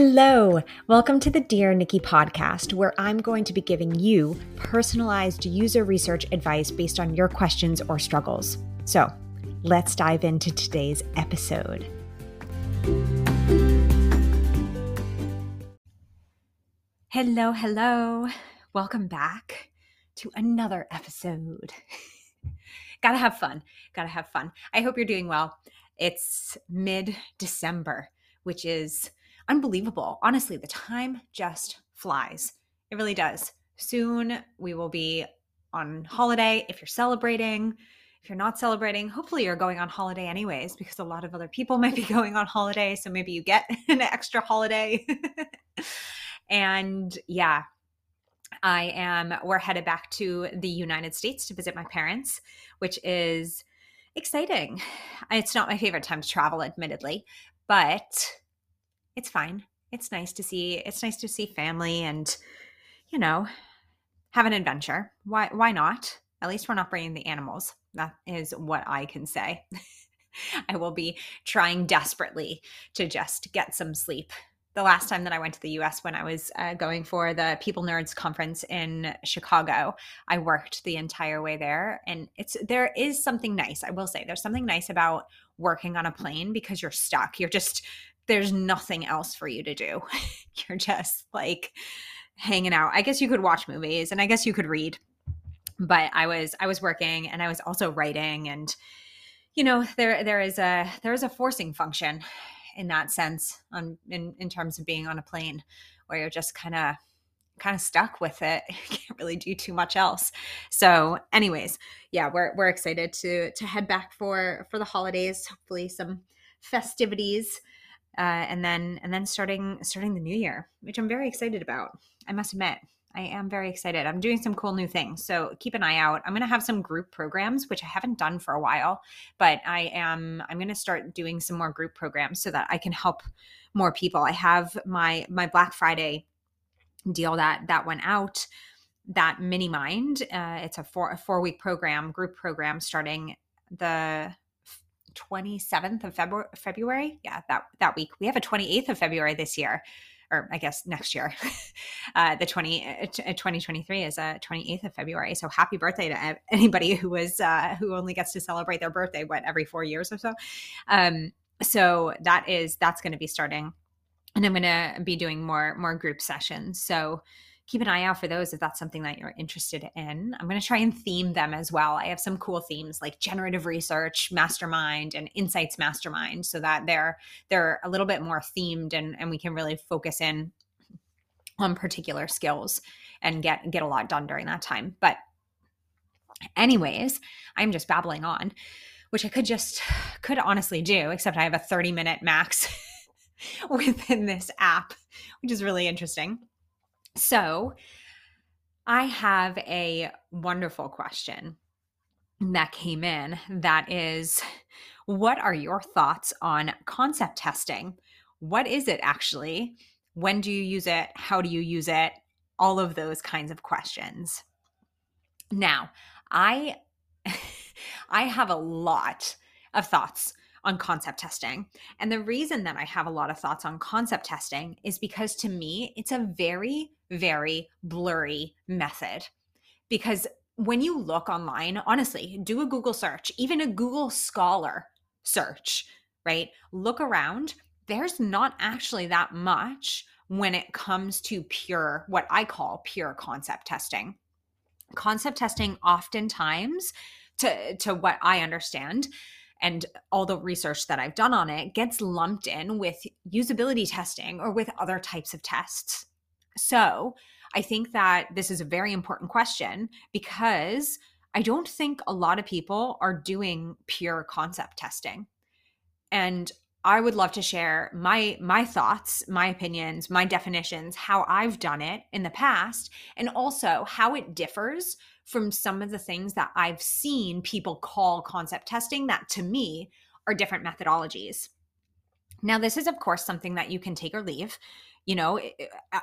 Hello, welcome to the Dear Nikki podcast, where I'm going to be giving you personalized user research advice based on your questions or struggles. So let's dive into today's episode. Hello, hello. Welcome back to another episode. Gotta have fun. Gotta have fun. I hope you're doing well. It's mid December, which is unbelievable. Honestly, the time just flies. It really does. Soon we will be on holiday. If you're celebrating, if you're not celebrating, hopefully you're going on holiday anyways, because a lot of other people might be going on holiday. So maybe you get an extra holiday. And yeah, I am, we're headed back to the United States to visit my parents, which is exciting. It's not my favorite time to travel, admittedly, but it's fine. It's nice to see, it's nice to see family and, you know, have an adventure. Why, why not? At least we're not bringing the animals. That is what I can say. I will be trying desperately to just get some sleep the last time that I went to the US when I was uh, going for the People Nerds conference in Chicago. I worked the entire way there and it's there is something nice. I will say there's something nice about working on a plane because you're stuck. You're just there's nothing else for you to do. you're just like hanging out. I guess you could watch movies and I guess you could read. But I was I was working and I was also writing and you know there there is a there is a forcing function in that sense on in, in terms of being on a plane where you're just kind of kind of stuck with it you can't really do too much else so anyways yeah we're, we're excited to to head back for for the holidays hopefully some festivities uh, and then and then starting starting the new year which i'm very excited about i must admit I am very excited. I'm doing some cool new things. So keep an eye out. I'm going to have some group programs, which I haven't done for a while, but I am, I'm going to start doing some more group programs so that I can help more people. I have my, my Black Friday deal that, that went out that mini mind. Uh, it's a four, a four week program, group program starting the 27th of February, February. Yeah, that, that week. We have a 28th of February this year or I guess next year, uh, the 20, uh, 2023 is a 28th of February. So happy birthday to anybody who was, uh, who only gets to celebrate their birthday, what, every four years or so. Um, so that is, that's going to be starting and I'm going to be doing more, more group sessions. So keep an eye out for those if that's something that you're interested in. I'm going to try and theme them as well. I have some cool themes like generative research mastermind and insights mastermind so that they're they're a little bit more themed and and we can really focus in on particular skills and get get a lot done during that time. But anyways, I'm just babbling on, which I could just could honestly do except I have a 30 minute max within this app, which is really interesting. So, I have a wonderful question that came in that is what are your thoughts on concept testing? What is it actually? When do you use it? How do you use it? All of those kinds of questions. Now, I I have a lot of thoughts on concept testing. And the reason that I have a lot of thoughts on concept testing is because to me, it's a very, very blurry method. Because when you look online, honestly, do a Google search, even a Google Scholar search, right? Look around. There's not actually that much when it comes to pure, what I call pure concept testing. Concept testing, oftentimes, to, to what I understand, and all the research that I've done on it gets lumped in with usability testing or with other types of tests. So I think that this is a very important question because I don't think a lot of people are doing pure concept testing. And I would love to share my my thoughts, my opinions, my definitions, how I've done it in the past, and also how it differs from some of the things that I've seen people call concept testing that to me are different methodologies. Now, this is, of course, something that you can take or leave. You know, uh,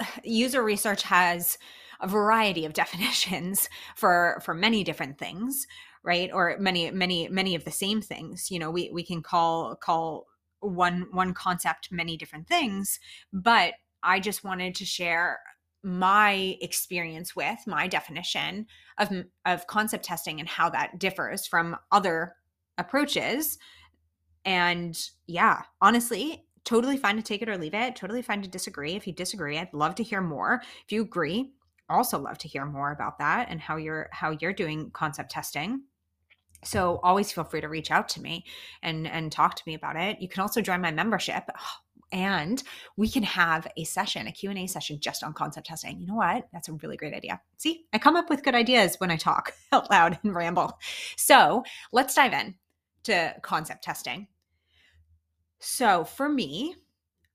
user research has a variety of definitions for for many different things right or many many many of the same things you know we we can call call one one concept many different things but i just wanted to share my experience with my definition of of concept testing and how that differs from other approaches. And yeah honestly totally fine to take it or leave it totally fine to disagree. If you disagree i'd love to hear more. If you agree also love to hear more about that and how you're how you're doing concept testing. So always feel free to reach out to me and and talk to me about it. You can also join my membership oh, and we can have a session a q&a session just on concept testing. You know what? That's a really great idea. See i come up with good ideas when i talk out loud and ramble. So let's dive in to concept testing. So for me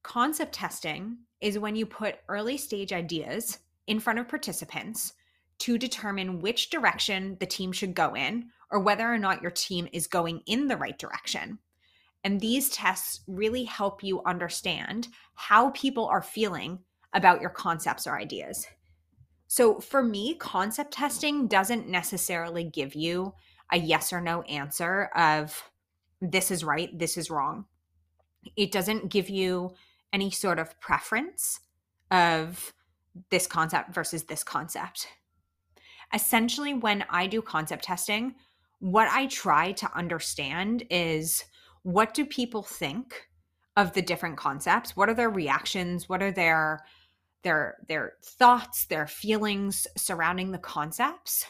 concept testing is when you put early stage ideas in front of participants to determine which direction the team should go in or whether or not your team is going in the right direction. And these tests really help you understand how people are feeling about your concepts or ideas. So, for me, concept testing doesn't necessarily give you a yes or no answer of this is right, this is wrong. It doesn't give you any sort of preference of this concept versus this concept. Essentially, when I do concept testing, what I try to understand is what do people think of the different concepts? What are their reactions? What are their their their thoughts, their feelings surrounding the concepts?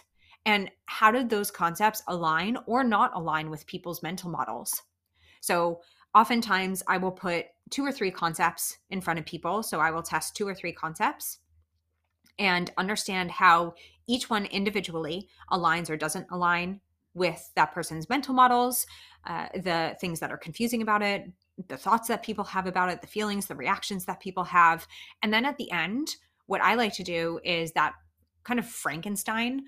And how did those concepts align or not align with people's mental models? So, oftentimes I will put two or three concepts in front of people. So, I will test two or three concepts and understand how each one individually aligns or doesn't align with that person's mental models, uh, the things that are confusing about it, the thoughts that people have about it, the feelings, the reactions that people have. And then at the end, what I like to do is that kind of Frankenstein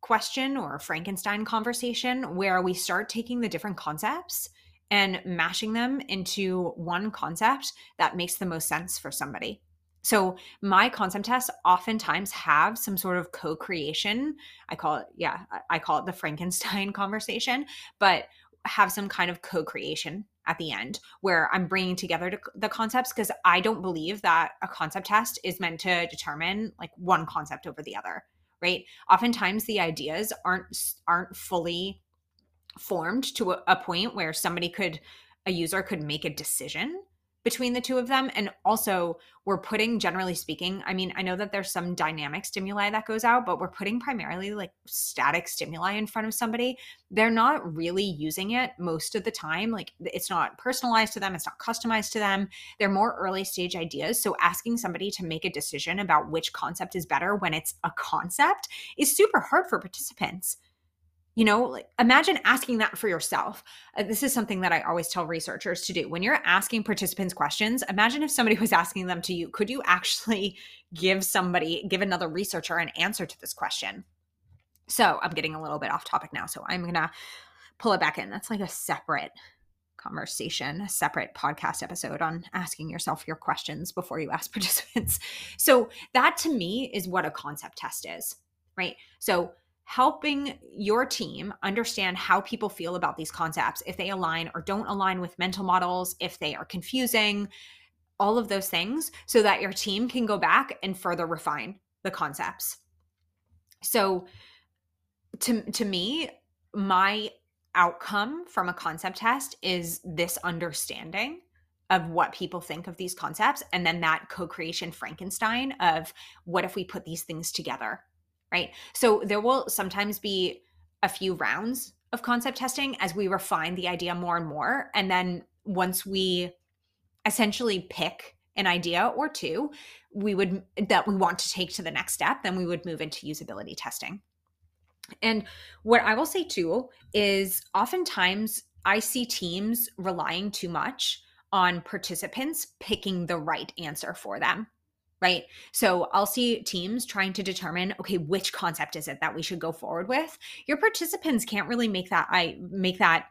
question or Frankenstein conversation where we start taking the different concepts and mashing them into one concept that makes the most sense for somebody. So my concept tests oftentimes have some sort of co-creation. I call it, yeah, I call it the Frankenstein conversation, but have some kind of co-creation at the end where I'm bringing together the concepts because I don't believe that a concept test is meant to determine like one concept over the other, right? Oftentimes the ideas aren't aren't fully formed to a, point where somebody could a user could make a decision between the two of them and also we're putting generally speaking i mean i know that there's some dynamic stimuli that goes out but we're putting primarily like static stimuli in front of somebody. They're not really using it most of the time like it's not personalized to them it's not customized to them. They're more early stage ideas so asking somebody to make a decision about which concept is better when it's a concept is super hard for participants you know, like imagine asking that for yourself. Uh, this is something that I always tell researchers to do. When you're asking participants questions, imagine if somebody was asking them to you, could you actually give somebody, give another researcher an answer to this question? So I'm getting a little bit off topic now. So I'm going to pull it back in. That's like a separate conversation, a separate podcast episode on asking yourself your questions before you ask participants. So that to me is what a concept test is, right? So helping your team understand how people feel about these concepts, if they align or don't align with mental models, if they are confusing, all of those things, so that your team can go back and further refine the concepts. So, to, to me, my outcome from a concept test is this understanding of what people think of these concepts and then that co-creation frankenstein of what if we put these things together right? So there will sometimes be a few rounds of concept testing as we refine the idea more and more. And then once we essentially pick an idea or two, we would that we want to take to the next step, then we would move into usability testing. And what I will say too is oftentimes I see teams relying too much on participants picking the right answer for them right? So I'll see teams trying to determine, okay, which concept is it that we should go forward with? Your participants can't really make that I make that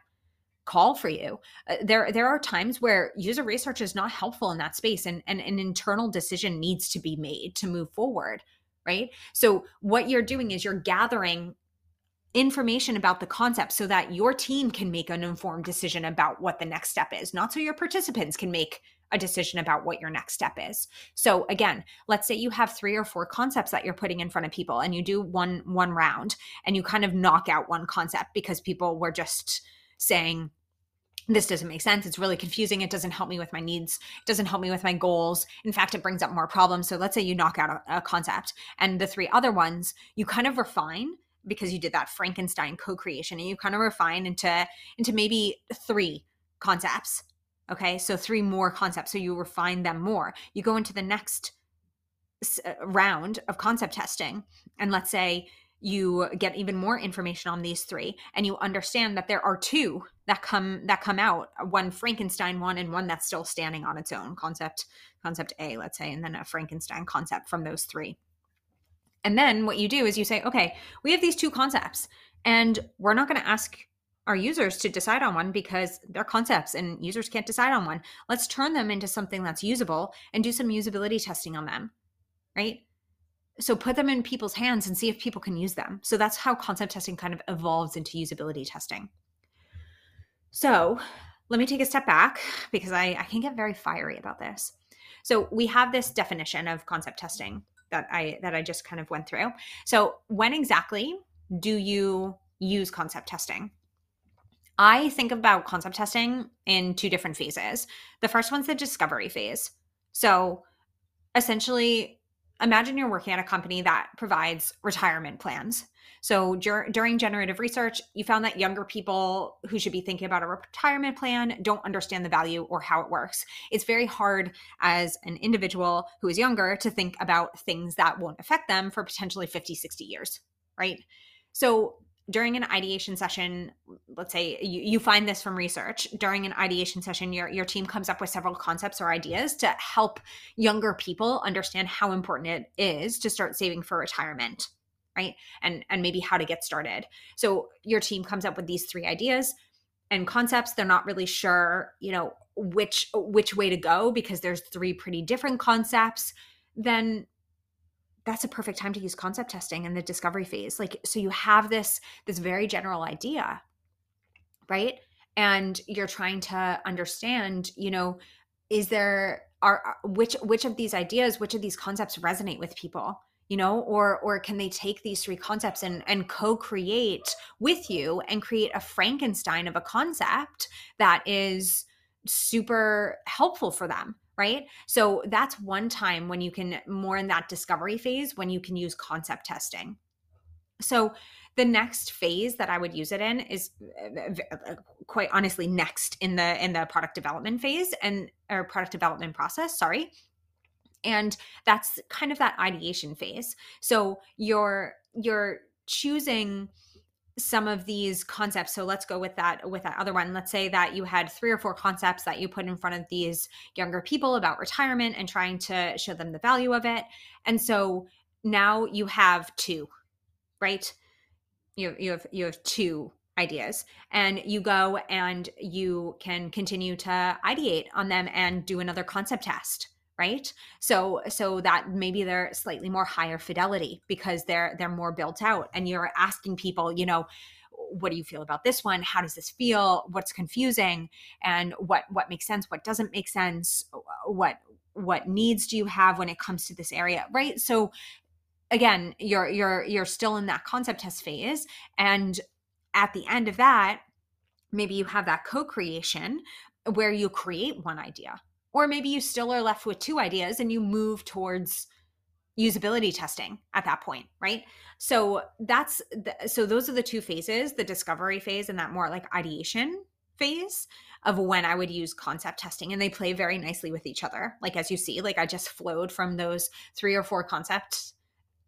call for you. Uh, there there are times where user research is not helpful in that space and, and an internal decision needs to be made to move forward, right? So what you're doing is you're gathering information about the concept so that your team can make an informed decision about what the next step is, not so your participants can make a decision about what your next step is. So again, let's say you have 3 or 4 concepts that you're putting in front of people and you do one one round and you kind of knock out one concept because people were just saying this doesn't make sense. It's really confusing. It doesn't help me with my needs. It doesn't help me with my goals. In fact, it brings up more problems. So let's say you knock out a, a concept and the three other ones you kind of refine because you did that Frankenstein co-creation and you kind of refine into into maybe three concepts. Okay? So three more concepts so you refine them more. You go into the next uh, round of concept testing and let's say you get even more information on these three and you understand that there are two that come that come out one frankenstein one and one that's still standing on its own concept concept a let's say and then a frankenstein concept from those three and then what you do is you say okay we have these two concepts and we're not going to ask our users to decide on one because they're concepts and users can't decide on one. Let's turn them into something that's usable and do some usability testing on them right? So put them in people's hands and see if people can use them. So that's how concept testing kind of evolves into usability testing. So let me take a step back because I, I can get very fiery about this. So we have this definition of concept testing that i that i just kind of went through. So when exactly do you use concept testing i think about concept testing in two different phases the first one's the discovery phase so essentially imagine you're working at a company that provides retirement plans. So dur- during generative research, you found that younger people who should be thinking about a retirement plan don't understand the value or how it works. It's very hard as an individual who is younger to think about things that won't affect them for potentially 50, 60 years, right? So during an ideation session let's say you, you find this from research during an ideation session your, your team comes up with several concepts or ideas to help younger people understand how important it is to start saving for retirement right? And and maybe how to get started. So your team comes up with these three ideas and concepts. They're not really sure you know which which way to go because there's three pretty different concepts. Then that's a perfect time to use concept testing in the discovery phase. Like so you have this this very general idea right? And you're trying to understand you know is there are which which of these ideas which of these concepts resonate with people you know? Or or can they take these three concepts and and co-create with you and create a frankenstein of a concept that is super helpful for them right? So that's one time when you can more in that discovery phase when you can use concept testing. So the next phase that I would use it in is uh, quite honestly next in the in the product development phase and or product development process, sorry. And that's kind of that ideation phase. So you're you're choosing some of these concepts. So let's go with that with that other one. Let's say that you had three or four concepts that you put in front of these younger people about retirement and trying to show them the value of it. And so now you have two right? You you have you have two ideas. And you go and you can continue to ideate on them and do another concept test right? So so that maybe they're slightly more higher fidelity because they're they're more built out and you're asking people you know what do you feel about this one? How does this feel? What's confusing? And what what makes sense? What doesn't make sense? What what needs do you have when it comes to this area? Right? So again you're you're you're still in that concept test phase and at the end of that maybe you have that co-creation where you create one idea or maybe you still are left with two ideas and you move towards usability testing at that point, right? So that's the, so those are the two phases, the discovery phase and that more like ideation phase of when I would use concept testing and they play very nicely with each other. Like as you see, like I just flowed from those three or four concepts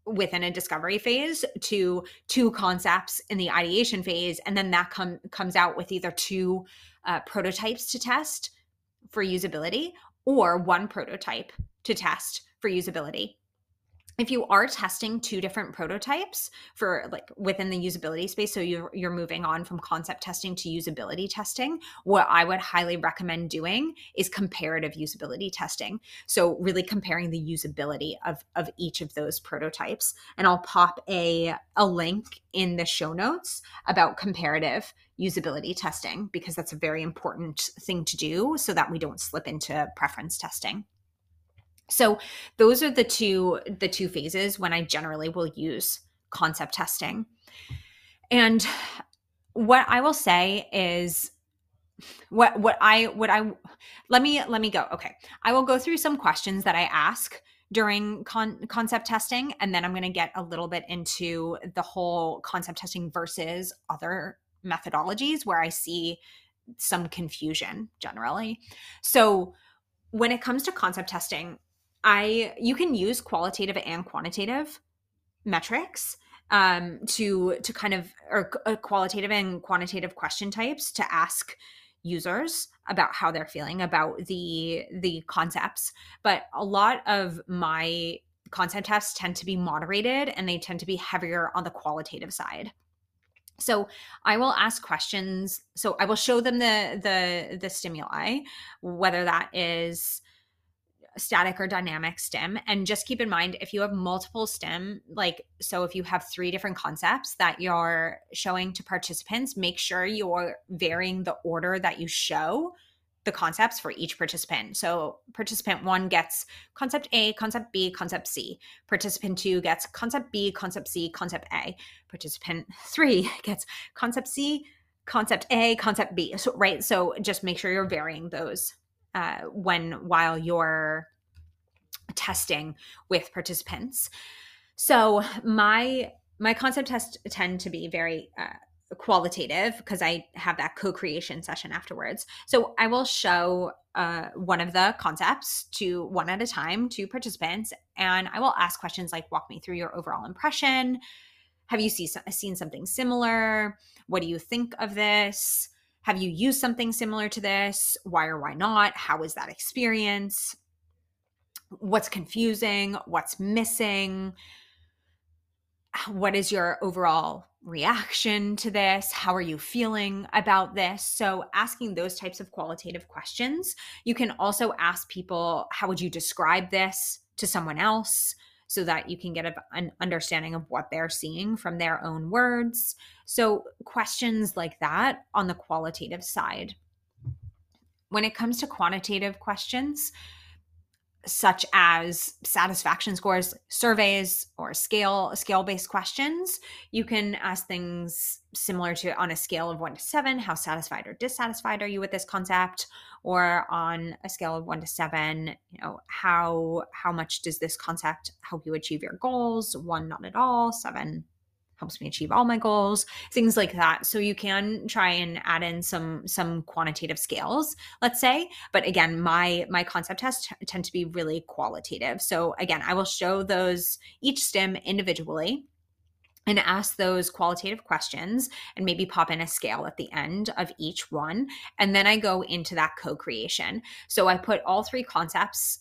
within a discovery phase to two concepts in the ideation phase and then that come comes out with either two uh, prototypes to test for usability or one prototype to test for usability. If you are testing two different prototypes for like within the usability space so you're you're moving on from concept testing to usability testing what i would highly recommend doing is comparative usability testing. So really comparing the usability of of each of those prototypes. And i'll pop a a link in the show notes about comparative usability testing because that's a very important thing to do so that we don't slip into preference testing so those are the two the two phases when I generally will use concept testing. And what I will say is what what I what I let me let me go. Okay. I will go through some questions that I ask during con- concept testing and then I'm going to get a little bit into the whole concept testing versus other methodologies where I see some confusion generally. So when it comes to concept testing, I you can use qualitative and quantitative metrics um, to to kind of or uh, qualitative and quantitative question types to ask users about how they're feeling about the the concepts. But a lot of my concept tests tend to be moderated and they tend to be heavier on the qualitative side. So i will ask questions so i will show them the the the stimuli whether that is static or dynamic stim and just keep in mind if you have multiple stim like so if you have three different concepts that you're showing to participants make sure you're varying the order that you show the concepts for each participant. So participant 1 gets concept A, concept B, concept C. Participant 2 gets concept B, concept C, concept A. Participant 3 gets concept C, concept A, concept B. So right, so just make sure you're varying those uh, when while you're testing with participants. So my my concept tests tend to be very uh, qualitative because I have that co-creation session afterwards. So I will show uh, one of the concepts to one at a time to participants, and I will ask questions like, "Walk me through your overall impression. Have you see, seen something similar? What do you think of this?" Have you used something similar to this? Why or why not? How was that experience? What's confusing? What's missing? What is your overall reaction to this? How are you feeling about this? So, asking those types of qualitative questions. You can also ask people, How would you describe this to someone else? So that you can get a, an understanding of what they're seeing from their own words. So, questions like that on the qualitative side. When it comes to quantitative questions, such as satisfaction scores surveys or scale scale based questions. You can ask things similar to on a scale of 1 to 7 how satisfied or dissatisfied are you with this concept? Or on a scale of 1 to 7 you know how how much does this concept help you achieve your goals? 1 not at all. 7 helps me achieve all my goals things like that so you can try and add in some some quantitative scales let's say but again my my concept tests tend to be really qualitative so again i will show those each stim individually and ask those qualitative questions and maybe pop in a scale at the end of each one. And then I go into that co creation. So I put all three concepts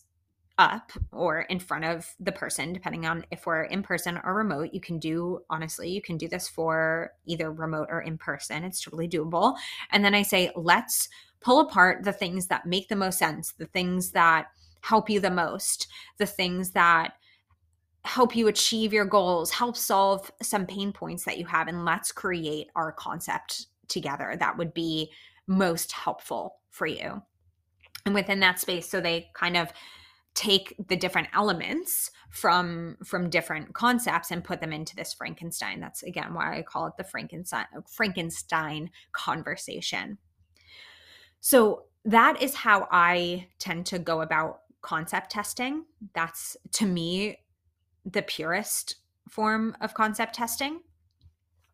up or in front of the person, depending on if we're in person or remote. You can do, honestly, you can do this for either remote or in person. It's totally doable. And then I say, let's pull apart the things that make the most sense, the things that help you the most, the things that help you achieve your goals, help solve some pain points that you have, and let's create our concept together that would be most helpful for you. And within that space, so they kind of take the different elements from from different concepts and put them into this frankenstein. That's again why i call it the frankenstein frankenstein conversation. So that is how i tend to go about concept testing. That's to me the purest form of concept testing.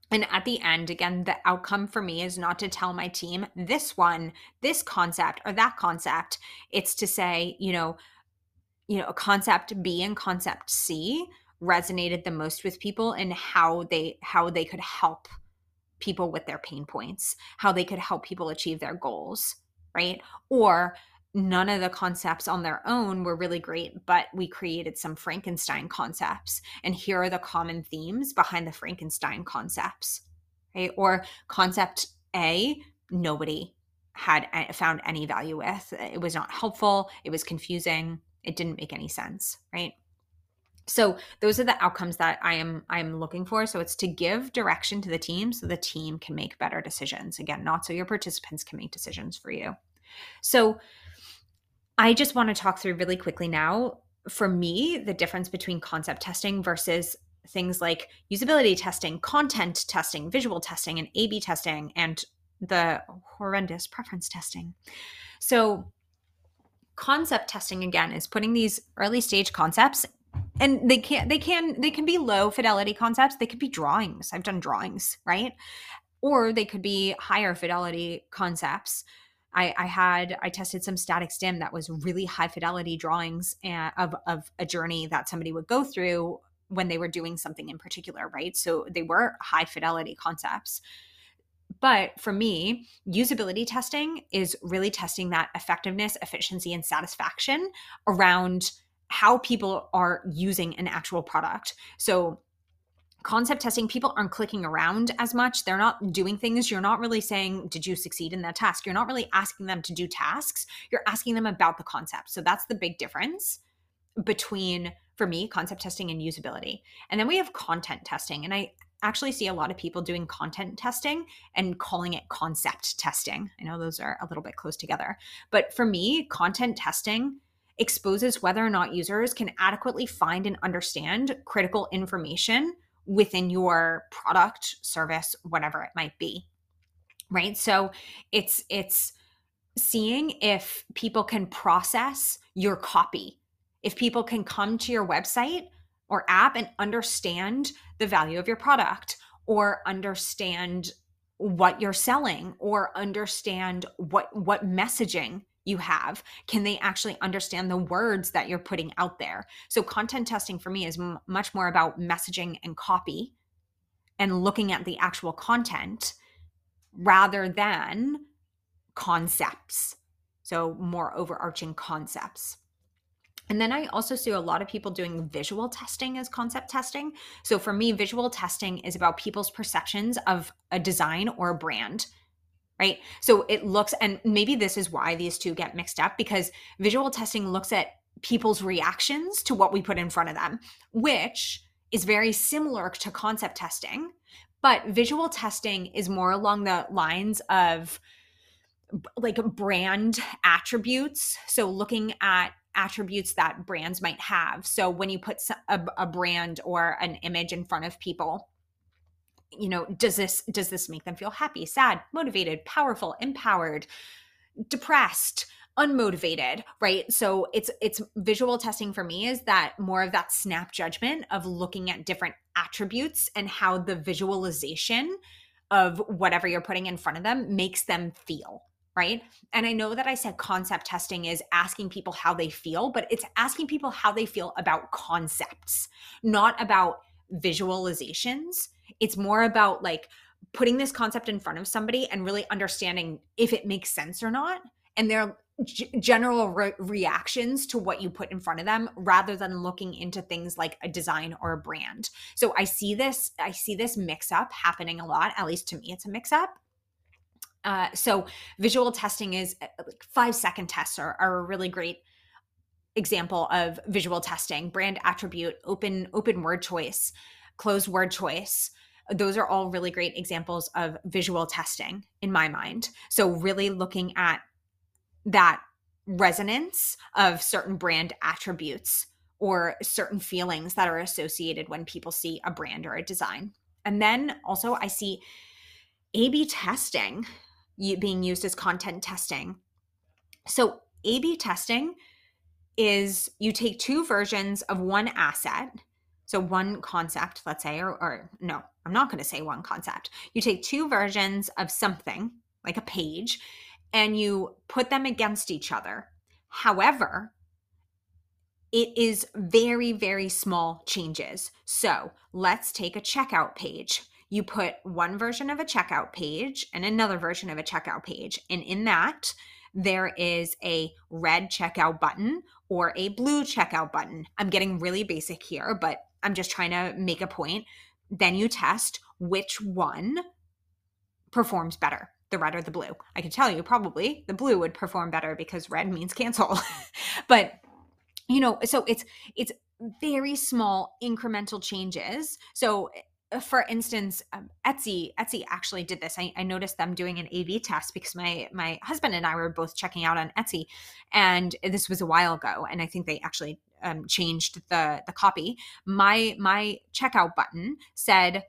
And at the end, again, the outcome for me is not to tell my team this one, this concept, or that concept. It's to say, you know, you know, concept B and concept C resonated the most with people and how they how they could help people with their pain points, how they could help people achieve their goals, right? Or none of the concepts on their own were really great, but we created some Frankenstein concepts. And here are the common themes behind the Frankenstein concepts, right? Or concept A, nobody had found any value with. It was not helpful, it was confusing, it didn't make any sense, right? So those are the outcomes that I am I am looking for. So it's to give direction to the team so the team can make better decisions. Again, not so your participants can make decisions for you. So I just want to talk through really quickly now for me the difference between concept testing versus things like usability testing, content testing, visual testing and A/B testing and the horrendous preference testing. So concept testing again is putting these early stage concepts and they can they can they can be low fidelity concepts they could be drawings i've done drawings right or they could be higher fidelity concepts I, I had I tested some static stim that was really high fidelity drawings eh, of of a journey that somebody would go through when they were doing something in particular, right? So they were high fidelity concepts. But for me, usability testing is really testing that effectiveness, efficiency, and satisfaction around how people are using an actual product. So concept testing, people aren't clicking around as much. They're not doing things. You're not really saying, Did you succeed in that task? You're not really asking them to do tasks. You're asking them about the concept. So that's the big difference between, for me, concept testing and usability. And then we have content testing. And I actually see a lot of people doing content testing and calling it concept testing. I know those are a little bit close together. But for me, content testing exposes whether or not users can adequately find and understand critical information within your product, service, whatever it might be. Right? So it's it's seeing if people can process your copy. If people can come to your website or app and understand the value of your product or understand what you're selling or understand what what messaging you have can they actually understand the words that you're putting out there? So content testing for me is m- much more about messaging and copy and looking at the actual content rather than concepts. So more overarching concepts and then I also see a lot of people doing visual testing as concept testing. So for me, visual testing is about people's perceptions of a design or a brand right? So it looks, and maybe this is why these two get mixed up because visual testing looks at people's reactions to what we put in front of them, which is very similar to concept testing. But visual testing is more along the lines of like brand attributes. So looking at attributes that brands might have. So when you put a, a brand or an image in front of people, you know does this does this make them feel happy sad motivated powerful empowered depressed unmotivated right so it's it's visual testing for me is that more of that snap judgment of looking at different attributes and how the visualization of whatever you're putting in front of them makes them feel right? And i know that i said concept testing is asking people how they feel but it's asking people how they feel about concepts not about visualizations. It's more about like putting this concept in front of somebody and really understanding if it makes sense or not and their general re- reactions to what you put in front of them rather than looking into things like a design or a brand. So i see this i see this mix up happening a lot at least to me it's a mix up uh, so visual testing is uh, like five second tests are, are a really great example of visual testing. Brand attribute open open word choice closed word choice. Those are all really great examples of visual testing in my mind. So really looking at that resonance of certain brand attributes or certain feelings that are associated when people see a brand or a design. And then also i see a b testing being used as content testing so a b testing is you take two versions of one asset. So one concept, let's say, or, or no, I'm not going to say one concept. You take two versions of something, like a page, and you put them against each other. However, it is very, very small changes. So let's take a checkout page. You put one version of a checkout page and another version of a checkout page. And in that, there is a red checkout button or a blue checkout button. I'm getting really basic here, but I'm just trying to make a point. Then you test which one performs better the red or the blue. I can tell you probably the blue would perform better because red means cancel. but you know, so it's it's very small incremental changes. So for instance, um, Etsy, Etsy actually did this. I, I, noticed them doing an A/B test because my my husband and I were both checking out on Etsy, and this was a while ago. And I think they actually um, changed the the copy. My my checkout button said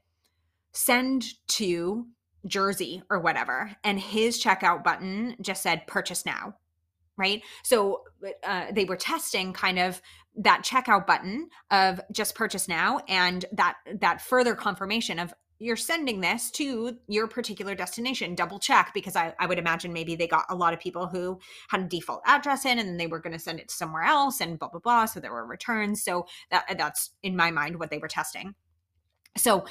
send to Jersey or whatever, and his checkout button just said purchase now. Right. So uh, they were testing kind of that checkout button of just purchase now and that that further confirmation of you're sending this to your particular destination. Double check because I, I would imagine maybe they got a lot of people who had a default address in and then they were going to send it somewhere else and blah blah blah so there were returns. So that that's in my mind what they were testing. So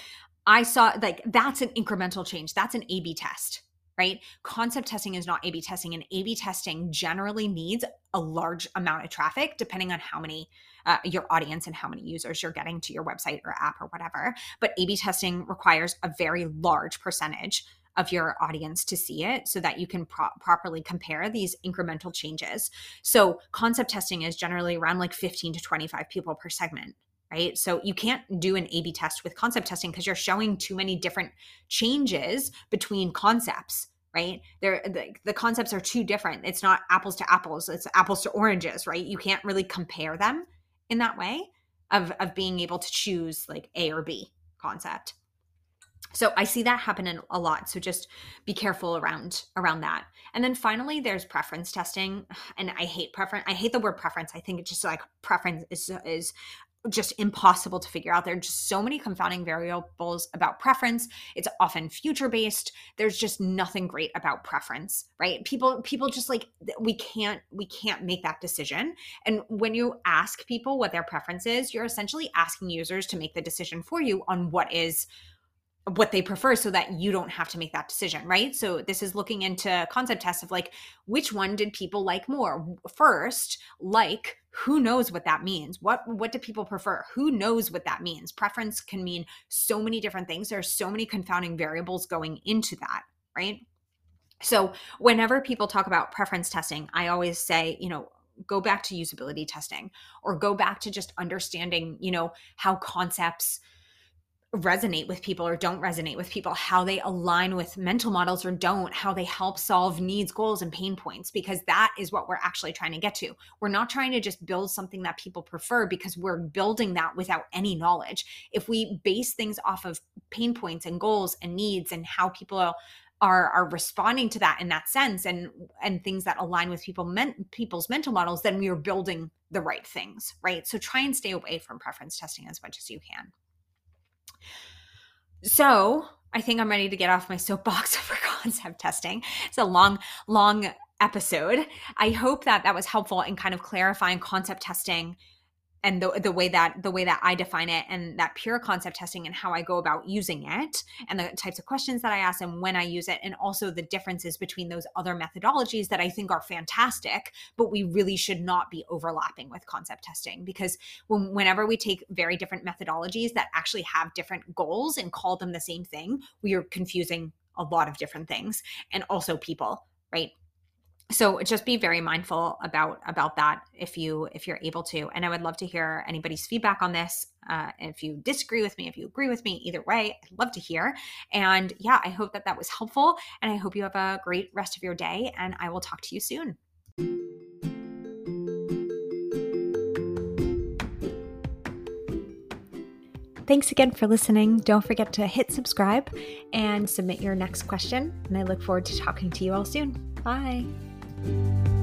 I saw like that's an incremental change. That's an A B test, right? Concept testing is not A B testing, and A B testing generally needs a large amount of traffic depending on how many uh, your audience and how many users you're getting to your website or app or whatever. But A B testing requires a very large percentage of your audience to see it so that you can pro- properly compare these incremental changes. So, concept testing is generally around like 15 to 25 people per segment right? So you can't do an A B test with concept testing because you're showing too many different changes between concepts, right? The, the concepts are too different. It's not apples to apples, it's apples to oranges, right? You can't really compare them in that way of, of being able to choose like A or B concept. So I see that happen a lot. So just be careful around around that. And then finally, there's preference testing, and I hate preference. I hate the word preference. I think it's just like preference is is just impossible to figure out. There are just so many confounding variables about preference. It's often future based. There's just nothing great about preference, right? People people just like we can't we can't make that decision. And when you ask people what their preference is, you're essentially asking users to make the decision for you on what is what they prefer so that you don't have to make that decision, right? So this is looking into concept tests of like which one did people like more? First, like who knows what that means? What what do people prefer? Who knows what that means? Preference can mean so many different things. There are so many confounding variables going into that, right? So whenever people talk about preference testing, I always say, you know, go back to usability testing or go back to just understanding, you know, how concepts resonate with people or don't resonate with people, how they align with mental models or don't, how they help solve needs, goals, and pain points, because that is what we're actually trying to get to. We're not trying to just build something that people prefer because we're building that without any knowledge. If we base things off of pain points and goals and needs and how people are are responding to that in that sense and and things that align with people men, people's mental models then we are building the right things right so try and stay away from preference testing as much as you can so I think I'm ready to get off my soapbox for concept testing. It's a long, long episode. I hope that that was helpful in kind of clarifying concept testing and the, the way that the way that i define it and that pure concept testing and how i go about using it and the types of questions that i ask and when i use it and also the differences between those other methodologies that i think are fantastic but we really should not be overlapping with concept testing because when, whenever we take very different methodologies that actually have different goals and call them the same thing we are confusing a lot of different things and also people right so just be very mindful about about that if you if you're able to and i would love to hear anybody's feedback on this uh, if you disagree with me if you agree with me either way i'd love to hear and yeah i hope that that was helpful and i hope you have a great rest of your day and i will talk to you soon Thanks again for listening. Don't forget to hit subscribe and submit your next question. And I look forward to talking to you all soon. Bye. Thank you.